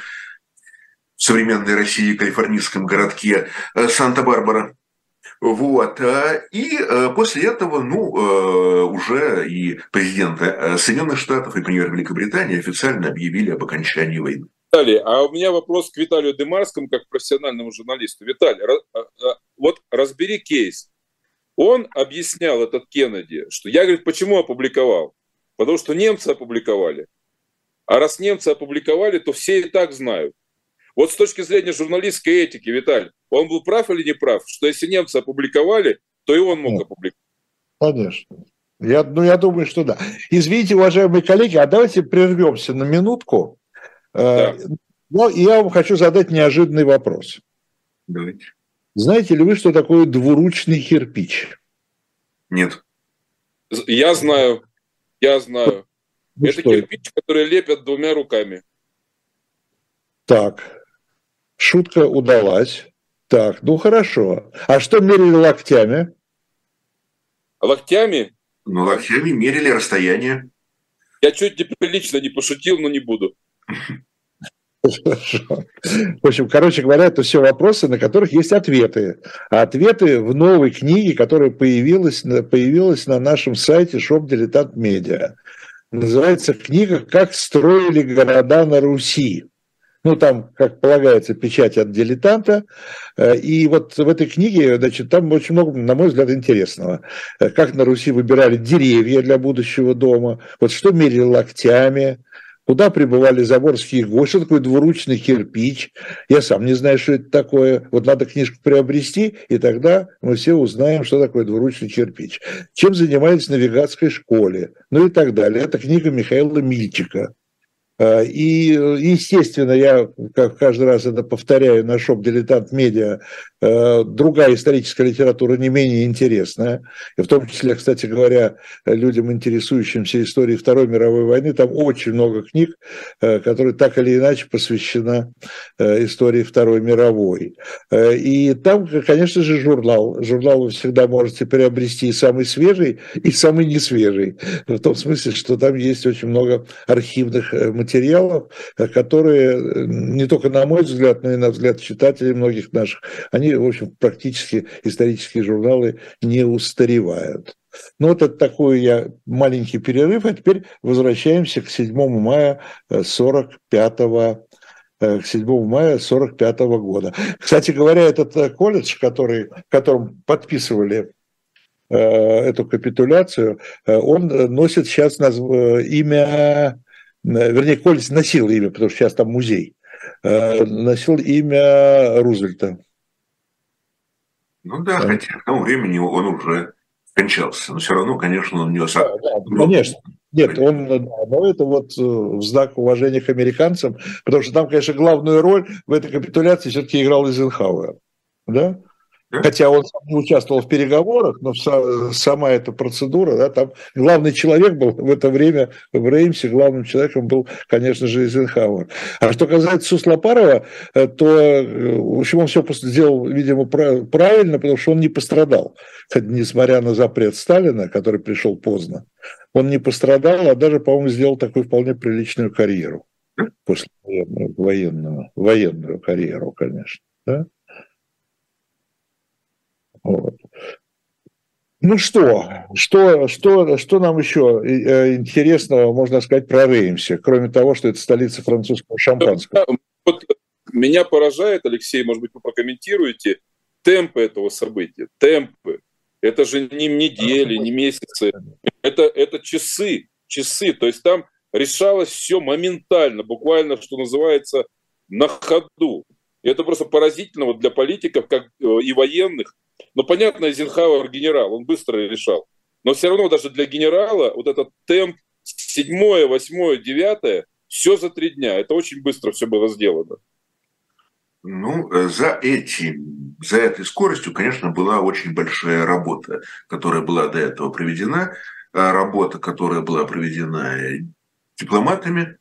Speaker 3: современной России калифорнийском городке Санта-Барбара. Вот. Э, и э, после этого, ну, э, уже и президенты Соединенных Штатов, и премьер Великобритании официально объявили об окончании войны.
Speaker 2: Виталий, а у меня вопрос к Виталию Демарскому, как профессиональному журналисту. Виталий, вот разбери кейс. Он объяснял этот Кеннеди, что я, говорит, почему опубликовал? Потому что немцы опубликовали. А раз немцы опубликовали, то все и так знают. Вот с точки зрения журналистской этики, Виталий, он был прав или не прав, что если немцы опубликовали, то и он мог Нет. опубликовать?
Speaker 1: Конечно. Я, ну, я думаю, что да. Извините, уважаемые коллеги, а давайте прервемся на минутку. Э, да. Ну, я вам хочу задать неожиданный вопрос.
Speaker 3: Давайте.
Speaker 1: Знаете ли вы, что такое двуручный кирпич?
Speaker 3: Нет.
Speaker 2: Я знаю. Я знаю. Ну, это кирпич, это? который лепят двумя руками.
Speaker 1: Так, шутка удалась. Так, ну хорошо. А что мерили локтями?
Speaker 2: Локтями?
Speaker 3: Ну, локтями мерили расстояние.
Speaker 2: Я чуть неприлично не пошутил, но не буду.
Speaker 1: Хорошо. В общем, короче говоря, это все вопросы, на которых есть ответы. А ответы в новой книге, которая появилась, появилась на нашем сайте Shop Dilettant Media. Называется книга «Как строили города на Руси». Ну, там, как полагается, печать от дилетанта. Э, и вот в этой книге, значит, там очень много, на мой взгляд, интересного. Э, как на Руси выбирали деревья для будущего дома, вот что мерили локтями, куда прибывали заморские гости, что такое двуручный кирпич. Я сам не знаю, что это такое. Вот надо книжку приобрести, и тогда мы все узнаем, что такое двуручный кирпич. Чем занимались в навигатской школе, ну и так далее. Это книга Михаила Мильчика. Э, и, естественно, я как каждый раз это повторяю на шоп «Дилетант Медиа», другая историческая литература не менее интересная. И в том числе, кстати говоря, людям, интересующимся историей Второй мировой войны, там очень много книг, э, которые так или иначе посвящена истории Второй мировой. И там, конечно же, журнал. Журнал вы всегда можете приобрести и самый свежий, и самый несвежий. В том смысле, что там есть очень много архивных материалов э, которые э, не только на мой взгляд, но и на взгляд читателей многих наших, они, в общем, практически исторические журналы не устаревают. Ну, вот это такой я маленький перерыв, а теперь возвращаемся к 7 мая 45 э, к 7 мая 45 года. Кстати говоря, этот колледж, который, в котором подписывали эту капитуляцию, он носит сейчас имя вернее, Коллинз носил имя, потому что сейчас там музей, э, носил имя Рузвельта.
Speaker 3: Ну да, а. хотя к тому времени он уже скончался, но все равно, конечно, он нес... Да,
Speaker 1: да, конечно. Нет, он, да, но это вот э, в знак уважения к американцам, потому что там, конечно, главную роль в этой капитуляции все-таки играл Эйзенхауэр. Да? Хотя он не участвовал в переговорах, но сама эта процедура, да, там главный человек был в это время в Реймсе, главным человеком был, конечно же, Эйзенхауэр. А что касается Суслопарова, э, то, э, в общем, он все сделал, видимо, правильно, потому что он не пострадал, несмотря на запрет Сталина, который пришел поздно. Он не пострадал, а даже, по-моему, сделал такую вполне приличную карьеру после военную, военную, военную карьеру, конечно. Да? Вот. Ну что, что, что, что нам еще э, интересного можно сказать про Реймсе, кроме того, что это столица французского шампанского?
Speaker 2: Вот меня поражает, Алексей, может быть, вы прокомментируете, темпы этого события, темпы. Это же не недели, не месяцы, это, это часы, часы. То есть там решалось все моментально, буквально, что называется, на ходу. И это просто поразительно вот для политиков, как и военных. Но понятно, Эйзенхауэр генерал, он быстро решал. Но все равно даже для генерала вот этот темп седьмое, восьмое, девятое, все за три дня. Это очень быстро все было сделано.
Speaker 3: Ну, э, за этим, за этой скоростью, конечно, была очень большая работа, которая была до этого проведена. А работа, которая была проведена дипломатами,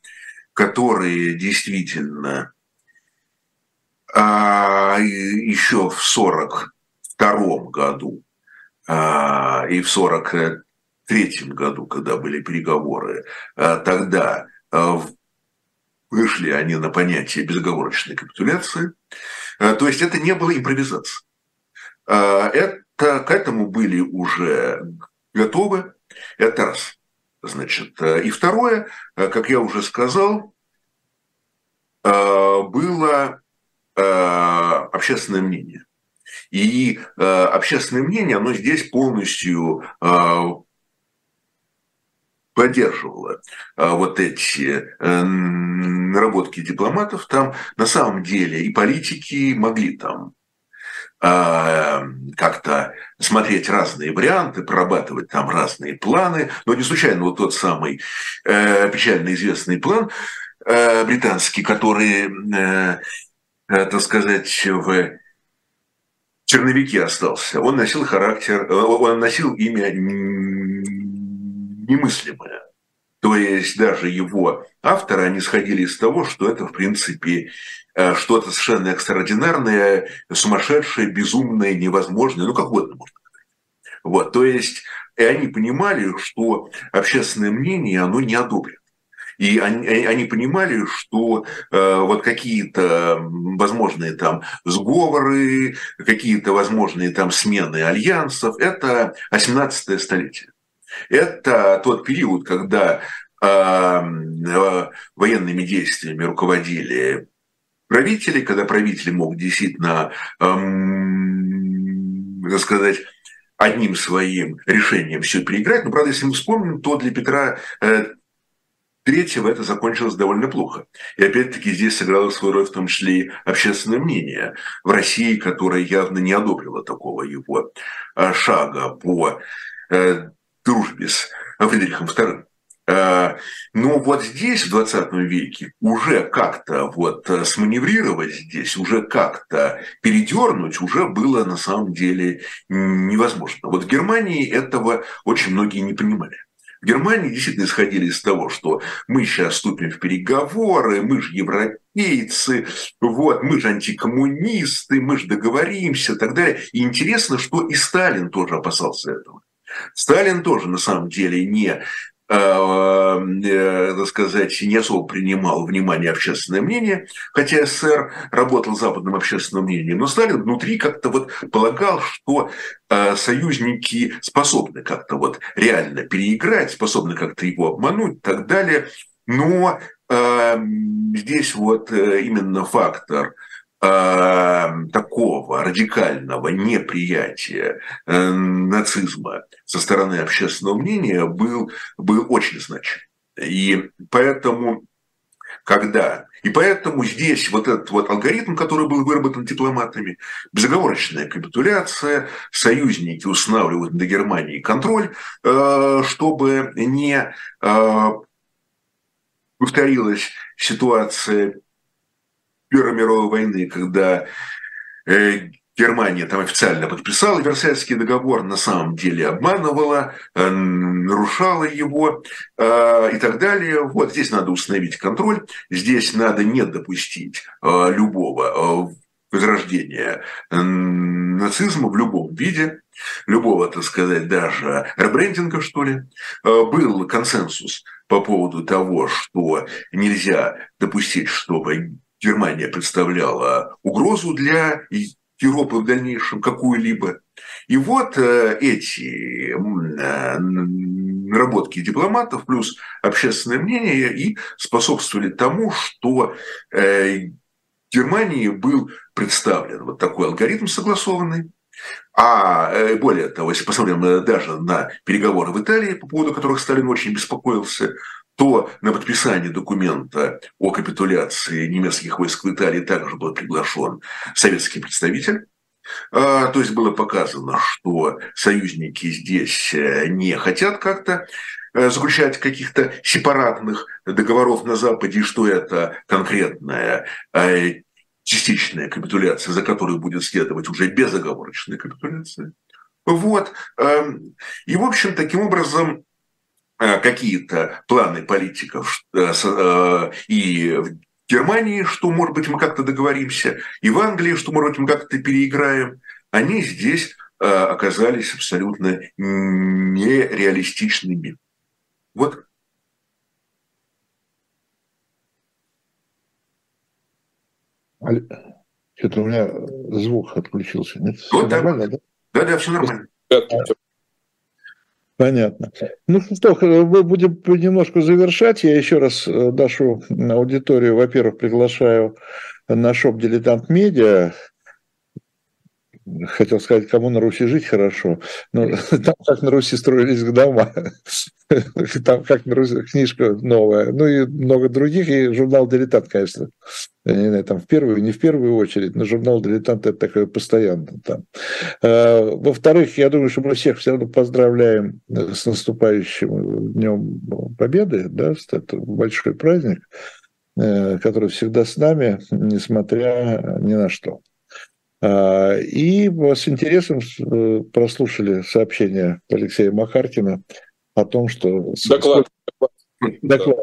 Speaker 3: которые действительно еще в 1942 году а, и в 1943 году, когда были переговоры, а, тогда а, вышли они на понятие безоговорочной капитуляции. То есть это не было импровизацией. Это, к этому были уже готовы. Это раз. Значит, и второе, как я уже сказал, было общественное мнение. И э, общественное мнение, оно здесь полностью э, поддерживало э, вот эти э, наработки дипломатов. Там на самом деле и политики могли там э, как-то смотреть разные варианты, прорабатывать там разные планы. Но не случайно вот тот самый э, печально известный план э, британский, который, э, э, так сказать, в черновике остался. Он носил характер, э, он носил имя немыслимое. То есть даже его авторы, они сходили из того, что это, в принципе, э, что-то совершенно экстраординарное, сумасшедшее, безумное, невозможное, ну, как угодно можно сказать. Вот, то есть, и они понимали, что общественное мнение, оно не одобрит. И они, они понимали, что э, вот какие-то возможные там сговоры, какие-то возможные там смены альянсов, это 18 столетие. Это тот период, когда э, военными действиями руководили правители, когда правители мог действительно, эм, так сказать, одним своим решением все переиграть. Но, правда, если мы вспомним, то для Петра э, Третьего это закончилось довольно плохо. И опять-таки здесь сыграло свою роль в том числе и общественное мнение в России, которое явно не одобрило такого его а, шага по э, дружбе с Фридрихом II. А, но вот здесь, в 20 веке, уже как-то вот э, сманеврировать здесь, уже как-то передернуть, уже было на самом деле невозможно. Вот в Германии этого очень многие не понимали. В Германии действительно исходили из того, что мы сейчас вступим в переговоры, мы же европейцы, вот, мы же антикоммунисты, мы же договоримся и так далее. И интересно, что и Сталин тоже опасался этого. Сталин тоже на самом деле не так сказать, не особо принимал внимание общественное мнение, хотя СССР работал западным общественным мнением, но Сталин внутри как-то вот полагал, что э, союзники способны как-то вот реально переиграть, способны как-то его обмануть и так далее. Но здесь вот именно фактор э, такого радикального неприятия э, нацизма со стороны общественного мнения был, был очень значим. И поэтому, когда и поэтому здесь вот этот вот алгоритм, который был выработан дипломатами, безоговорочная капитуляция, союзники устанавливают на Германии контроль, э, чтобы не э, повторилась ситуация Первой мировой войны, когда э, Германия там официально подписала Версальский договор, на самом деле обманывала, э, нарушала его э, и так далее. Вот здесь надо установить контроль, здесь надо не допустить любого возрождения нацизма в любом виде, любого, так сказать, даже ребрендинга, что ли. Был консенсус по поводу того, что нельзя допустить, чтобы Германия представляла угрозу для Европы в дальнейшем какую-либо. И вот э, эти э, наработки дипломатов плюс общественное мнение и способствовали тому, что э, Германии был представлен вот такой алгоритм согласованный, а более того, если посмотрим даже на переговоры в Италии, по поводу которых Сталин очень беспокоился, то на подписание документа о капитуляции немецких войск в Италии также был приглашен советский представитель. А, то есть было показано, что союзники здесь э, не хотят как-то э, заключать каких-то сепаратных договоров на Западе, и что это конкретная э, частичная капитуляция, за которую будет следовать уже безоговорочная капитуляция. Вот. Эм, и, в общем, таким образом, какие-то планы политиков и в Германии, что, может быть, мы как-то договоримся, и в Англии, что, может быть, мы как-то переиграем, они здесь э, оказались абсолютно нереалистичными. Вот.
Speaker 1: Что-то у меня звук отключился.
Speaker 3: Нет, вот нормально, да? Да, да, все нормально.
Speaker 1: Понятно. Ну что, мы будем немножко завершать. Я еще раз э, нашу аудиторию, во-первых, приглашаю на shop «Дилетант Медиа», хотел сказать, кому на Руси жить хорошо, но там как на Руси строились дома, там как на Руси книжка новая, ну и много других, и журнал «Дилетант», конечно, не знаю, там в первую, не в первую очередь, но журнал «Дилетант» это такое постоянно там. А, во-вторых, я думаю, что мы всех все равно поздравляем с наступающим Днем Победы, да, это большой праздник, э, который всегда с нами, несмотря ни на что. А, и с интересом э, прослушали сообщение Алексея Махаркина о том, что...
Speaker 2: Доклад. Доклад.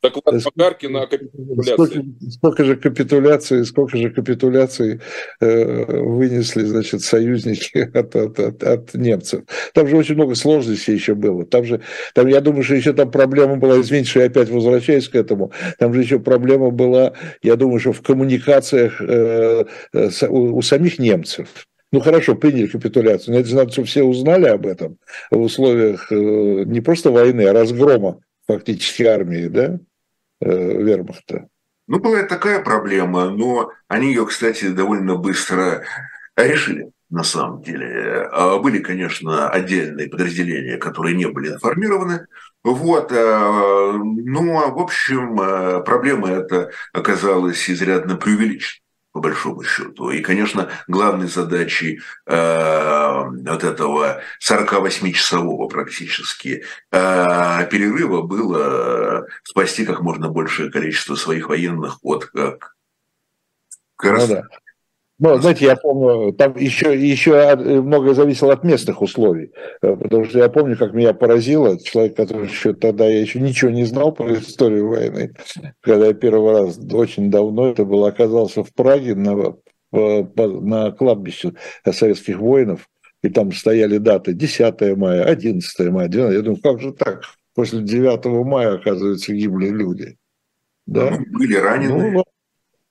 Speaker 2: Доклад Макаркина о капитуляции.
Speaker 1: Сколько, сколько же капитуляций, сколько же капитуляций э, вынесли, значит, союзники от, от, от, от немцев. Там же очень много сложностей еще было. Там же, там, я думаю, что еще там проблема была, извините, что я опять возвращаюсь к этому, там же еще проблема была, я думаю, что в коммуникациях э, э у, у самих немцев. Ну хорошо, приняли капитуляцию, но это же надо, чтобы все узнали об этом в условиях э, не просто войны, а разгрома фактически армии, да? Э, вермахта.
Speaker 3: Ну, была такая проблема, но они ее, кстати, довольно быстро решили на самом деле. А были, конечно, отдельные подразделения, которые не были информированы. Вот. Э, но, в общем, э, проблема эта оказалась изрядно преувеличена по большому счету. И, конечно, главной задачей э, вот этого 48-часового практически э, перерыва было спасти как можно большее количество своих военных от как,
Speaker 1: как ну, да. Ну, знаете, я помню, там еще, еще многое зависело от местных условий, э, потому что я помню, как меня поразило, человек, который еще тогда, я еще ничего не знал про историю войны, когда я первый раз, очень давно это было, оказался в Праге на, на кладбище советских воинов, и там стояли даты 10 мая, 11 мая, 12. Я думаю, как же так? После 9 мая, оказывается, гибли люди.
Speaker 3: Да? Ну, были ранены. Ну,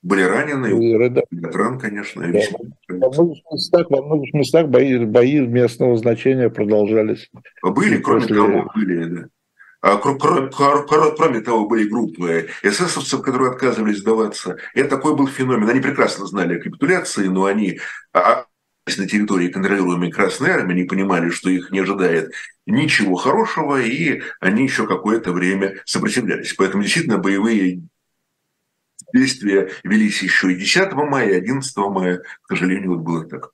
Speaker 3: были ранены, и, да. ветеран, конечно. Да.
Speaker 1: Во многих местах, во многих местах бои, бои местного значения продолжались.
Speaker 3: Были, кроме после... того, были, да. А, кроме, того, были группы эсэсовцев, которые отказывались сдаваться. Это такой был феномен. Они прекрасно знали о капитуляции, но они а, на территории, контролируемой Красной Армией, они понимали, что их не ожидает ничего хорошего, и они еще какое-то время сопротивлялись. Поэтому действительно боевые действия велись еще и 10 мая, и 11 мая. К сожалению, вот было так.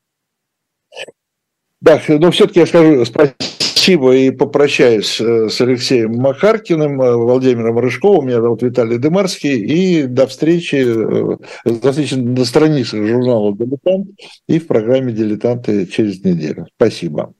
Speaker 1: Да, но все-таки я скажу спасибо и попрощаюсь э, с Алексеем Макаркиным, э, Владимиром Рыжковым, меня зовут Виталий Дымарский, и до встречи, э, до встречи на страницах журнала «Дилетант» и в программе «Дилетанты» через неделю. Спасибо.